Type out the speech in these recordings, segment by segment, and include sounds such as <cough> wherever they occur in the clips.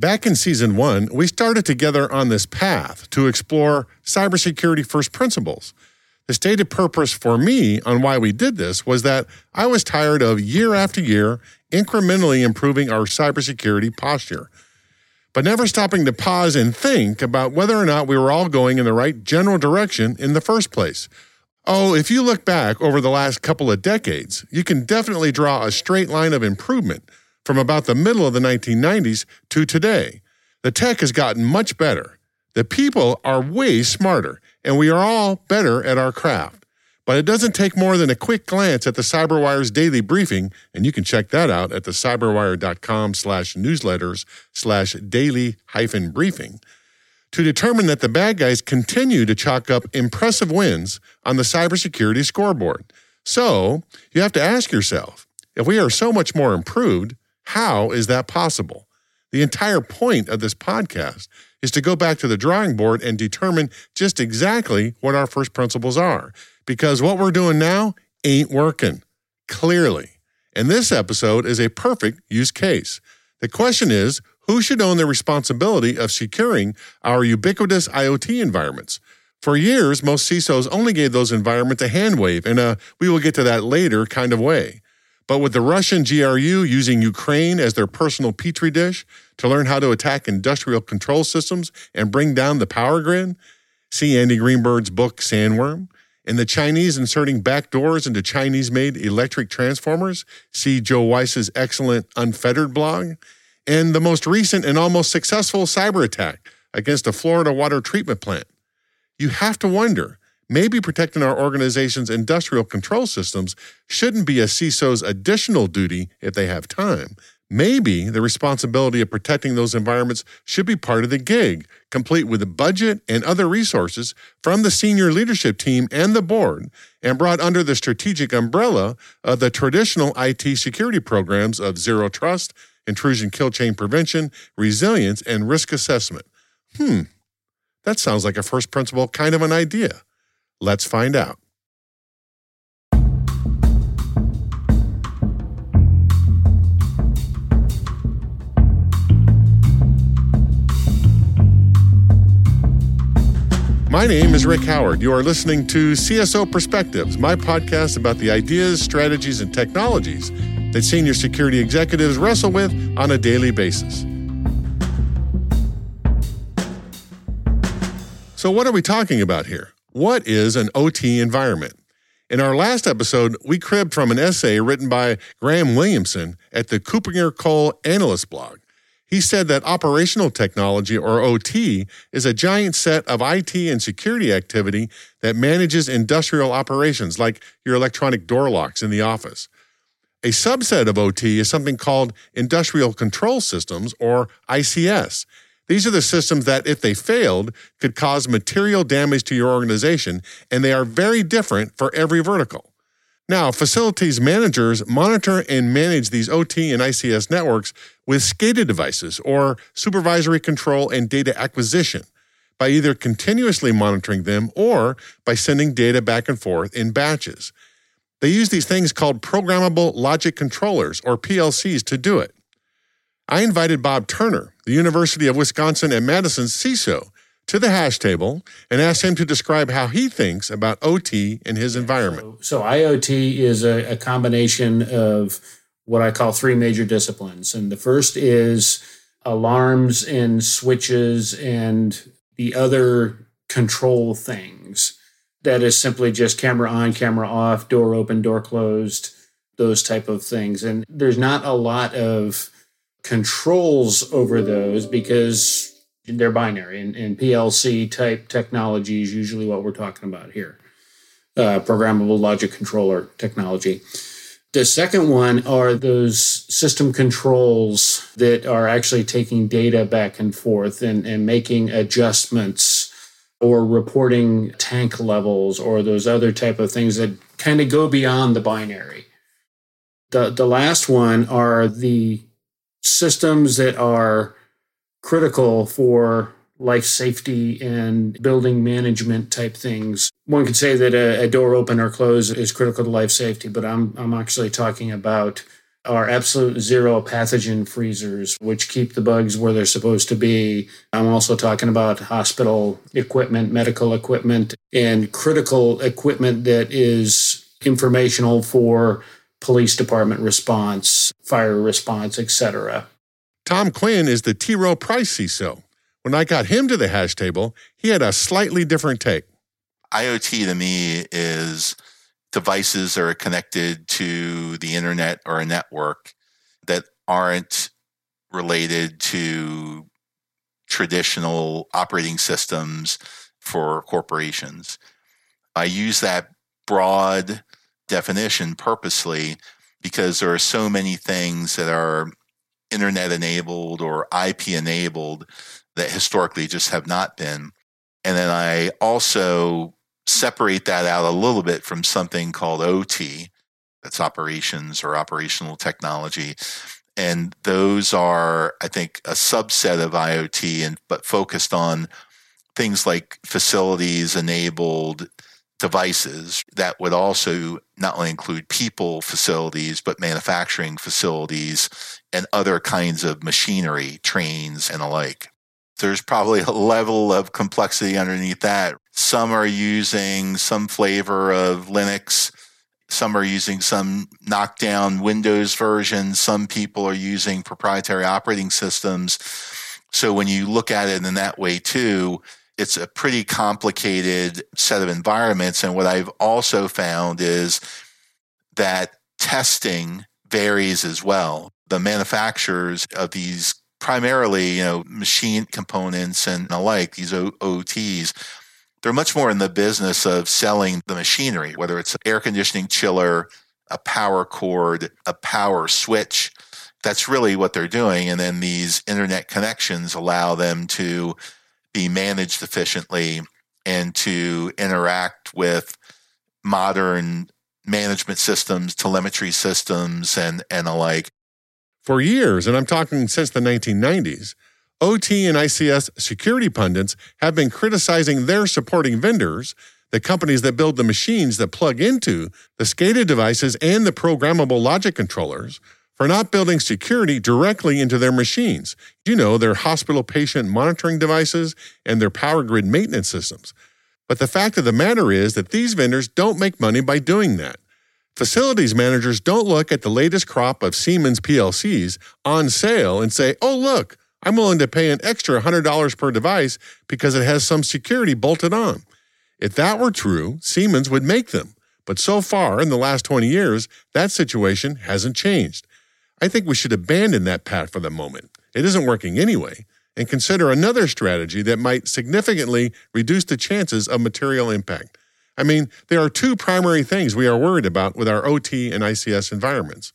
Back in season one, we started together on this path to explore cybersecurity first principles – the stated purpose for me on why we did this was that I was tired of year after year incrementally improving our cybersecurity posture, but never stopping to pause and think about whether or not we were all going in the right general direction in the first place. Oh, if you look back over the last couple of decades, you can definitely draw a straight line of improvement from about the middle of the 1990s to today. The tech has gotten much better. The people are way smarter and we are all better at our craft. But it doesn't take more than a quick glance at the CyberWire's daily briefing, and you can check that out at the cyberwire.com slash newsletters slash daily hyphen briefing, to determine that the bad guys continue to chalk up impressive wins on the cybersecurity scoreboard. So you have to ask yourself, if we are so much more improved, how is that possible? The entire point of this podcast is to go back to the drawing board and determine just exactly what our first principles are. Because what we're doing now ain't working, clearly. And this episode is a perfect use case. The question is who should own the responsibility of securing our ubiquitous IoT environments? For years, most CISOs only gave those environments a hand wave in a uh, we will get to that later kind of way. But with the Russian GRU using Ukraine as their personal petri dish to learn how to attack industrial control systems and bring down the power grid, see Andy Greenberg's book Sandworm. And the Chinese inserting backdoors into Chinese made electric transformers, see Joe Weiss's excellent Unfettered blog. And the most recent and almost successful cyber attack against a Florida water treatment plant. You have to wonder maybe protecting our organization's industrial control systems shouldn't be a CISO's additional duty if they have time. Maybe the responsibility of protecting those environments should be part of the gig, complete with a budget and other resources from the senior leadership team and the board, and brought under the strategic umbrella of the traditional IT security programs of zero trust, intrusion kill chain prevention, resilience, and risk assessment. Hmm, that sounds like a first principle kind of an idea. Let's find out. My name is Rick Howard. You are listening to CSO Perspectives, my podcast about the ideas, strategies, and technologies that senior security executives wrestle with on a daily basis. So, what are we talking about here? What is an OT environment? In our last episode, we cribbed from an essay written by Graham Williamson at the KuppingerCole Analyst blog. He said that operational technology, or OT, is a giant set of IT and security activity that manages industrial operations, like your electronic door locks in the office. A subset of OT is something called industrial control systems, or ICS. These are the systems that, if they failed, could cause material damage to your organization, and they are very different for every vertical. Now, facilities managers monitor and manage these OT and ICS networks with SCADA devices or supervisory control and data acquisition by either continuously monitoring them or by sending data back and forth in batches. They use these things called programmable logic controllers or PLCs to do it. I invited Bob Turner, the University of Wisconsin at Madison's CISO, to the hash table and asked him to describe how he thinks about OT in his environment. So, so IoT is a, a, combination of what I call three major disciplines. And the first is alarms and switches and the other control things. That is simply just camera on, camera off, door open, door closed, those type of things. And there's not a lot of controls over those because they're binary and, and PLC type technology is usually what we're talking about here. Uh, programmable logic controller technology. The second one are those system controls that are actually taking data back and forth and, and making adjustments or reporting tank levels or those other type of things that kind of go beyond the binary. The, the last one are the systems that are critical for life safety and building management type things. One could say that a, a, door open or close is critical to life safety, but I'm, I'm actually talking about our absolute zero pathogen freezers, which keep the bugs where they're supposed to be. I'm also talking about hospital equipment, medical equipment, and critical equipment that is informational for police department response, fire response, etc. Tom Quinn is the T. Rowe Price CISO. When I got him to the hash table, he had a slightly different take. IoT to me is devices that are connected to the internet or a network that aren't related to traditional operating systems for corporations. I use that broad definition purposely because there are so many things that are internet enabled or IP enabled that historically just have not been. And then I also separate that out a little bit from something called OT, that's operations or operational technology. And those are, I think, a subset of IoT, and but focused on things like facilities enabled devices that would also not only include people facilities, but manufacturing facilities and other kinds of machinery, trains, and the like. There's probably a level of complexity underneath that. Some are using some flavor of Linux. Some are using some knockdown Windows version. Some people are using proprietary operating systems. So when you look at it in that way too, it's a pretty complicated set of environments. And what I've also found is that testing varies as well. The manufacturers of these primarily, you know, machine components and the like, these OTs, they're much more in the business of selling the machinery, whether it's an air conditioning chiller, a power cord, a power switch. That's really what they're doing. And then these internet connections allow them to be managed efficiently and to interact with modern management systems, telemetry systems, and, and alike. For years, and I'm talking since the 1990s, OT and ICS security pundits have been criticizing their supporting vendors, the companies that build the machines that plug into the SCADA devices and the programmable logic controllers, for not building security directly into their machines. You know, their hospital patient monitoring devices and their power grid maintenance systems. But the fact of the matter is that these vendors don't make money by doing that. Facilities managers don't look at the latest crop of Siemens PLCs on sale and say, oh, look, I'm willing to pay an extra $100 per device because it has some security bolted on. If that were true, Siemens would make them. But so far, in the last 20 years, that situation hasn't changed. I think we should abandon that path for the moment. It isn't working anyway, and consider another strategy that might significantly reduce the chances of material impact. I mean, there are two primary things we are worried about with our OT and ICS environments.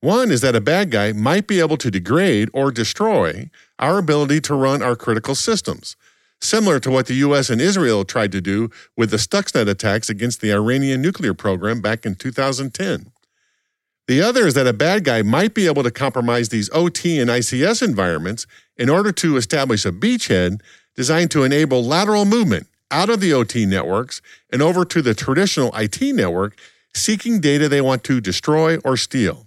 One is that a bad guy might be able to degrade or destroy our ability to run our critical systems, similar to what the US and Israel tried to do with the Stuxnet attacks against the Iranian nuclear program back in 2010. The other is that a bad guy might be able to compromise these OT and ICS environments in order to establish a beachhead designed to enable lateral movement out of the OT networks and over to the traditional IT network, seeking data they want to destroy or steal.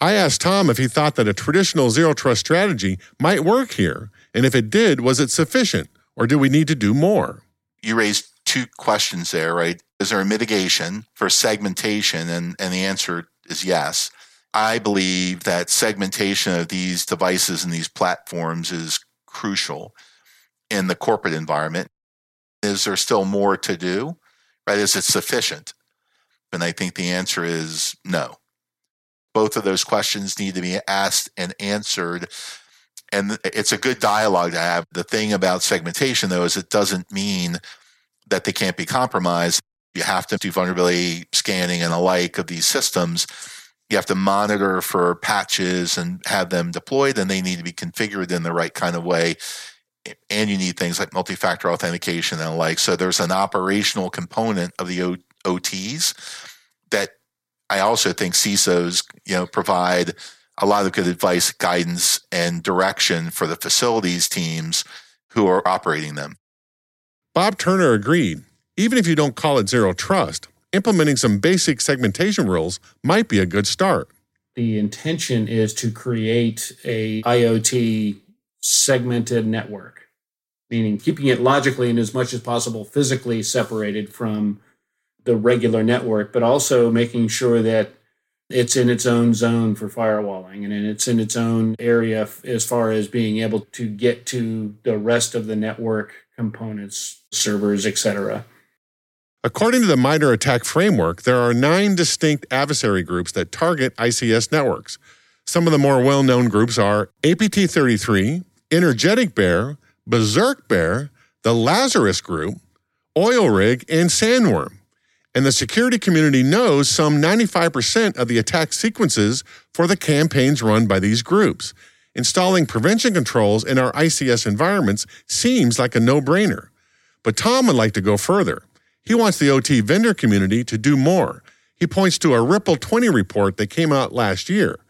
I asked Tom if he thought that a traditional zero trust strategy might work here, and if it did, was it sufficient, or do we need to do more? You raised two questions there, right? Is there a mitigation for segmentation? And, and the answer is yes. I believe that segmentation of these devices and these platforms is crucial in the corporate environment. Is there still more to do? Right? Is it sufficient? And I think the answer is no. Both of those questions need to be asked and answered. And it's a good dialogue to have. The thing about segmentation, though, is it doesn't mean that they can't be compromised. You have to do vulnerability scanning and the like of these systems. You have to monitor for patches and have them deployed, and they need to be configured in the right kind of way. And you need things like multi factor authentication and the like. So there's an operational component of the OTs that I also think CISOs, you know, provide a lot of good advice, guidance, and direction for the facilities teams who are operating them. Bob Turner agreed. Even if you don't call it zero trust, implementing some basic segmentation rules might be a good start. The intention is to create a IoT segmented network, meaning keeping it logically and as much as possible physically separated from the regular network, but also making sure that it's in its own zone for firewalling and it's in its own area as far as being able to get to the rest of the network components, servers, etc. According to the MITRE ATT&CK framework, there are nine distinct adversary groups that target ICS networks. Some of the more well known groups are APT 33, Energetic Bear, Berserk Bear, the Lazarus Group, Oil Rig, and Sandworm. And the security community knows some 95% of the attack sequences for the campaigns run by these groups. Installing prevention controls in our ICS environments seems like a no brainer. But Tom would like to go further. He wants the OT vendor community to do more. He points to a Ripple 20 report that came out last year.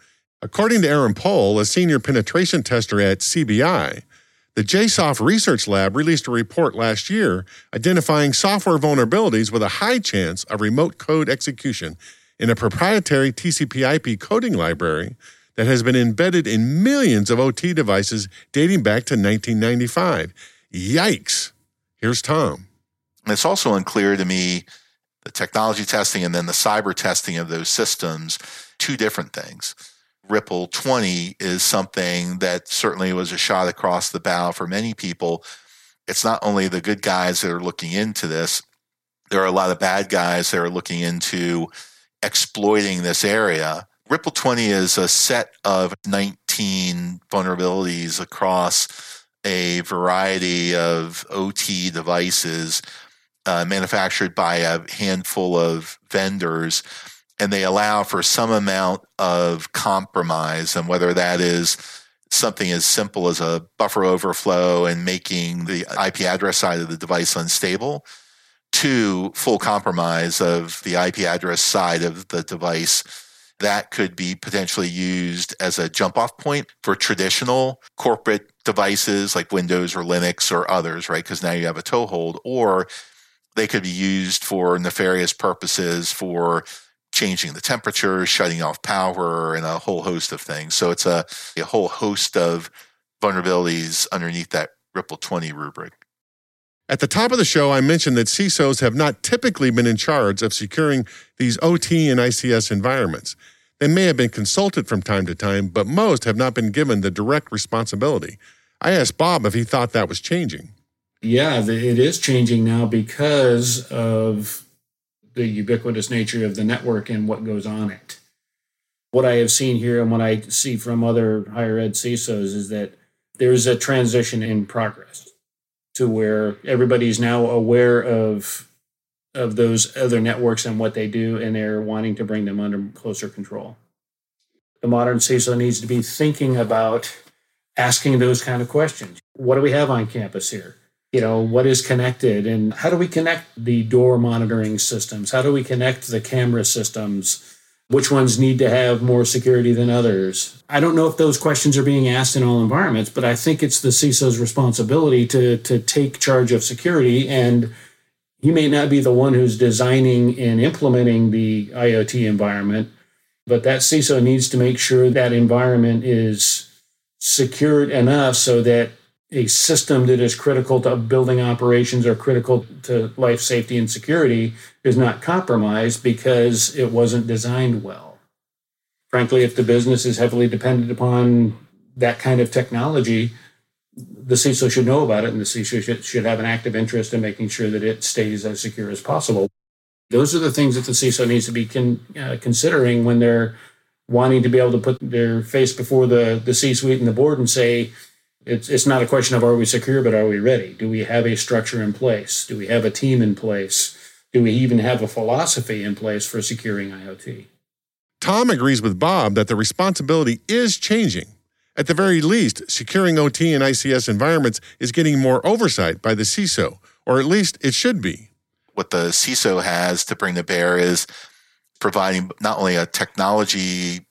According to Aaron Pohl, a senior penetration tester at CBI, the JSOF Research Lab released a report last year identifying software vulnerabilities with a high chance of remote code execution in a proprietary TCP/IP coding library that has been embedded in millions of OT devices dating back to 1995. Yikes. Here's Tom. It's also unclear to me the technology testing and then the cyber testing of those systems, two different things. Ripple 20 is something that certainly was a shot across the bow for many people. It's not only the good guys that are looking into this, there are a lot of bad guys that are looking into exploiting this area. Ripple 20 is a set of 19 vulnerabilities across a variety of OT devices uh, manufactured by a handful of vendors and they allow for some amount of compromise and whether that is something as simple as a buffer overflow and making the IP address side of the device unstable to full compromise of the IP address side of the device that could be potentially used as a jump off point for traditional corporate devices like Windows or Linux or others, right? Because now you have a toehold, or they could be used for nefarious purposes for changing the temperature, shutting off power, and a whole host of things. So it's a, a whole host of vulnerabilities underneath that Ripple 20 rubric. At the top of the show, I mentioned that CISOs have not typically been in charge of securing these OT and ICS environments. They may have been consulted from time to time, but most have not been given the direct responsibility. I asked Bob if he thought that was changing. Yeah, it is changing now because of the ubiquitous nature of the network and what goes on it. What I have seen here and what I see from other higher ed CISOs is that there's a transition in progress to where everybody's now aware of of those other networks and what they do, and they're wanting to bring them under closer control. The modern CISO needs to be thinking about asking those kind of questions. What do we have on campus here? You know what is connected and how do we connect the door monitoring systems? How do we connect the camera systems? Which ones need to have more security than others? I don't know if those questions are being asked in all environments but i think it's the ciso's responsibility to to take charge of security. And he may not be the one who's designing and implementing the iot environment but that ciso needs to make sure that environment is secured enough so that a system that is critical to building operations or critical to life safety and security is not compromised because it wasn't designed well. frankly, if the business is heavily dependent upon that kind of technology, the CISO should know about it, and the CISO should, should have an active interest in making sure that it stays as secure as possible. Those are the things that the CISO needs to be con, uh, considering when they're wanting to be able to put their face before the, the C suite and the board and say, it's, it's not a question of are we secure, but are we ready? Do we have a structure in place? Do we have a team in place? Do we even have a philosophy in place for securing IoT? Tom agrees with Bob that the responsibility is changing. At the very least, securing OT and ICS environments is getting more oversight by the CISO, or at least it should be. What the CISO has to bring to bear is providing not only a technology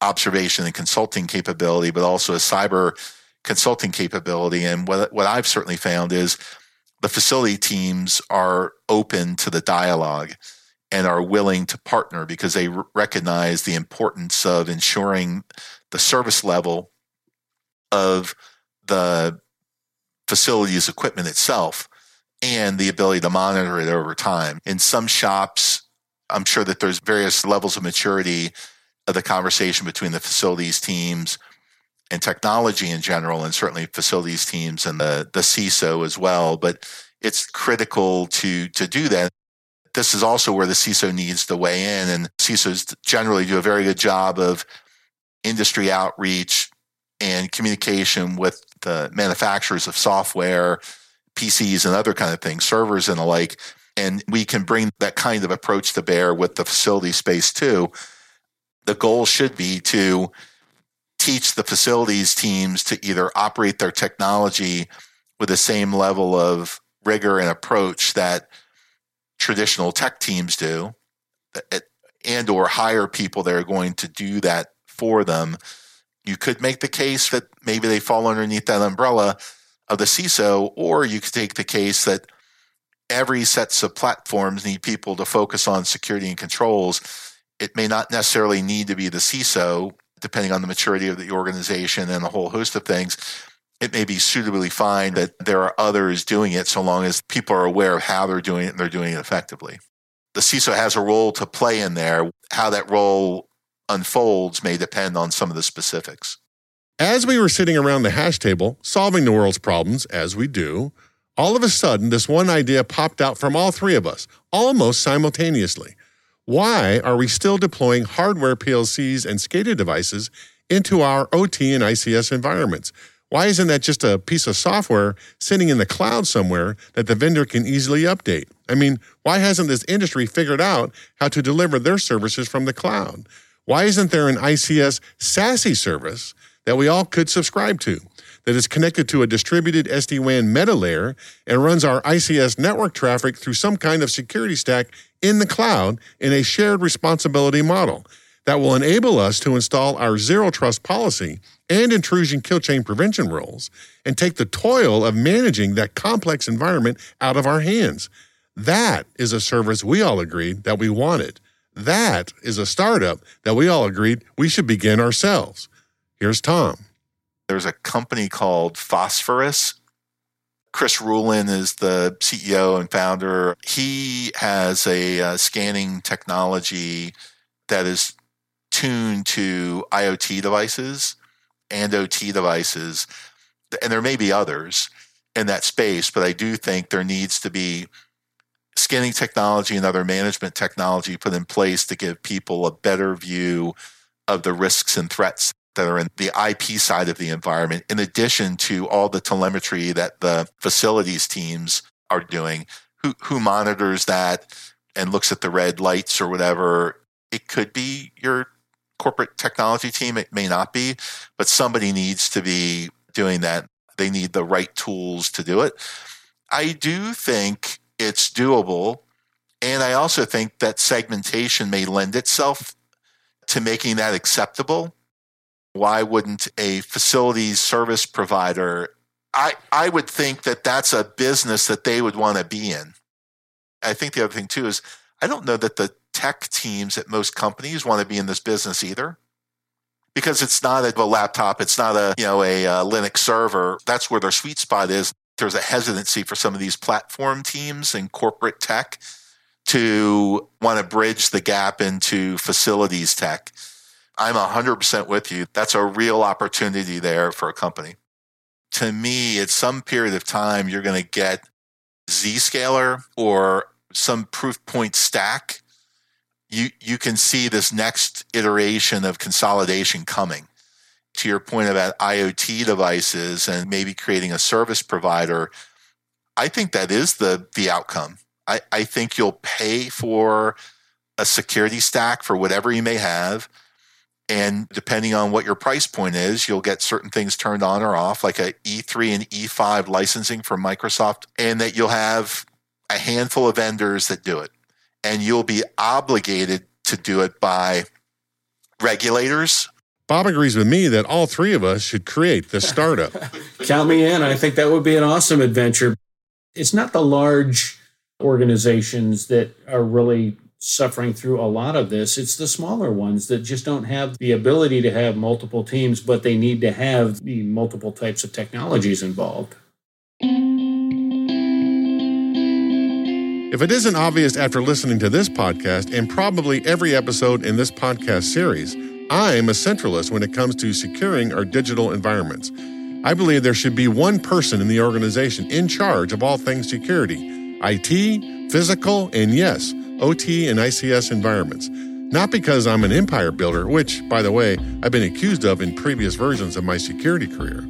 observation and consulting capability, but also a cyber consulting capability. And what, what I've certainly found is the facility teams are open to the dialogue and are willing to partner because they r- recognize the importance of ensuring the service level of the facility's equipment itself and the ability to monitor it over time. In some shops, I'm sure that there's various levels of maturity of the conversation between the facilities teams and technology in general, and certainly facilities teams and the, the CISO as well. But it's critical to, to do that. This is also where the CISO needs to weigh in, and CISOs generally do a very good job of industry outreach and communication with the manufacturers of software, PCs, and other kind of things, servers and the like and we can bring that kind of approach to bear with the facility space too. The goal should be to teach the facilities teams to either operate their technology with the same level of rigor and approach that traditional tech teams do and or hire people that are going to do that for them you could make the case that maybe they fall underneath that umbrella of the CISO or you could take the case that every sets of platforms need people to focus on security and controls. It may not necessarily need to be the CISO, depending on the maturity of the organization and a whole host of things. It may be suitably fine that there are others doing it so long as people are aware of how they're doing it and they're doing it effectively. The CISO has a role to play in there. How that role unfolds may depend on some of the specifics. As we were sitting around the hash table, solving the world's problems, as we do, all of a sudden, this one idea popped out from all three of us, almost simultaneously. Why are we still deploying hardware PLCs and SCADA devices into our OT and ICS environments? Why isn't that just a piece of software sitting in the cloud somewhere that the vendor can easily update? I mean, why hasn't this industry figured out how to deliver their services from the cloud? Why isn't there an ICS SASE service that we all could subscribe to? That is connected to a distributed SD WAN meta layer and runs our ICS network traffic through some kind of security stack in the cloud in a shared responsibility model that will enable us to install our zero trust policy and intrusion kill chain prevention rules and take the toil of managing that complex environment out of our hands. That is a service we all agreed that we wanted. That is a startup that we all agreed we should begin ourselves. Here's Tom. There's a company called Phosphorus. Chris Rouland is the CEO and founder. He has a uh, scanning technology that is tuned to IoT devices and OT devices. And there may be others in that space, but I do think there needs to be scanning technology and other management technology put in place to give people a better view of the risks and threats that are in the IP side of the environment, in addition to all the telemetry that the facilities teams are doing. Who, who monitors that and looks at the red lights or whatever? It could be your corporate technology team. It may not be, but somebody needs to be doing that. They need the right tools to do it. I do think it's doable. And I also think that segmentation may lend itself to making that acceptable why wouldn't a facilities service provider? I, I would think that that's a business that they would want to be in. I think the other thing too is I don't know that the tech teams at most companies want to be in this business either because it's not a, laptop, it's not a you know a, a Linux server. That's where their sweet spot is. There's a hesitancy for some of these platform teams and corporate tech to want to bridge the gap into facilities tech I'm 100% with you. That's a real opportunity there for a company. To me, at some period of time, you're going to get Zscaler or some Proofpoint stack. You, you can see this next iteration of consolidation coming. To your point about IoT devices and maybe creating a service provider, I think that is the, the outcome. I, I think you'll pay for a security stack for whatever you may have and depending on what your price point is, you'll get certain things turned on or off, like a E3 and E5 licensing from Microsoft, and that you'll have a handful of vendors that do it. And you'll be obligated to do it by regulators. Bob agrees with me that all three of us should create the startup. <laughs> Count me in. I think that would be an awesome adventure. It's not the large organizations that are really suffering through a lot of this. It's the smaller ones that just don't have the ability to have multiple teams, but they need to have the multiple types of technologies involved. If it isn't obvious after listening to this podcast and probably every episode in this podcast series, I'm a centralist when it comes to securing our digital environments. I believe there should be one person in the organization in charge of all things security IT, physical, and yes, OT, and ICS environments. Not because I'm an empire builder, which, by the way, I've been accused of in previous versions of my security career,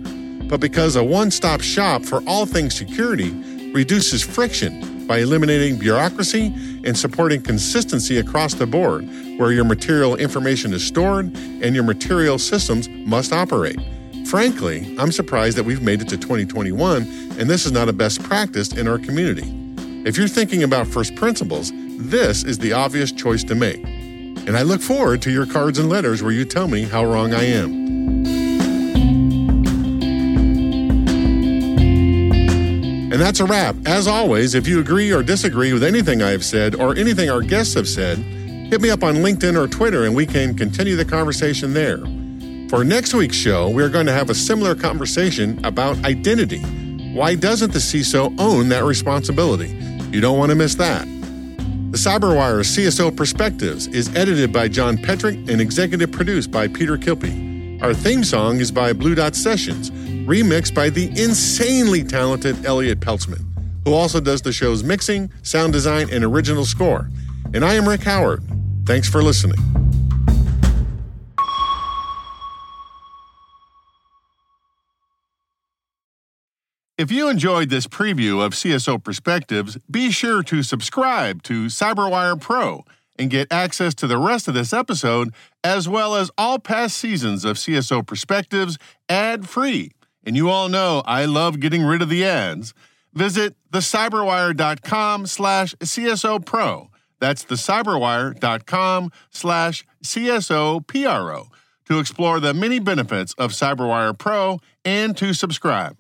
but because a one stop shop for all things security reduces friction by eliminating bureaucracy and supporting consistency across the board where your material information is stored and your material systems must operate. Frankly, I'm surprised that we've made it to 2021 and this is not a best practice in our community. If you're thinking about first principles, this is the obvious choice to make. And I look forward to your cards and letters where you tell me how wrong I am. And that's a wrap. As always, if you agree or disagree with anything I have said or anything our guests have said, hit me up on LinkedIn or Twitter and we can continue the conversation there. For next week's show, we are going to have a similar conversation about identity. Why doesn't the CISO own that responsibility? You don't want to miss that. The CyberWire CSO Perspectives is edited by John Petrik and executive produced by Peter Kilpe. Our theme song is by Blue Dot Sessions, remixed by the insanely talented Elliot Peltzman, who also does the show's mixing, sound design, and original score. And I am Rick Howard. Thanks for listening. If you enjoyed this preview of CSO Perspectives, be sure to subscribe to CyberWire Pro and get access to the rest of this episode, as well as all past seasons of CSO Perspectives ad free. And you all know I love getting rid of the ads. Visit thecyberwire.com slash CSO Pro. That's thecyberwire.com slash CSO PRO to explore the many benefits of CyberWire Pro and to subscribe.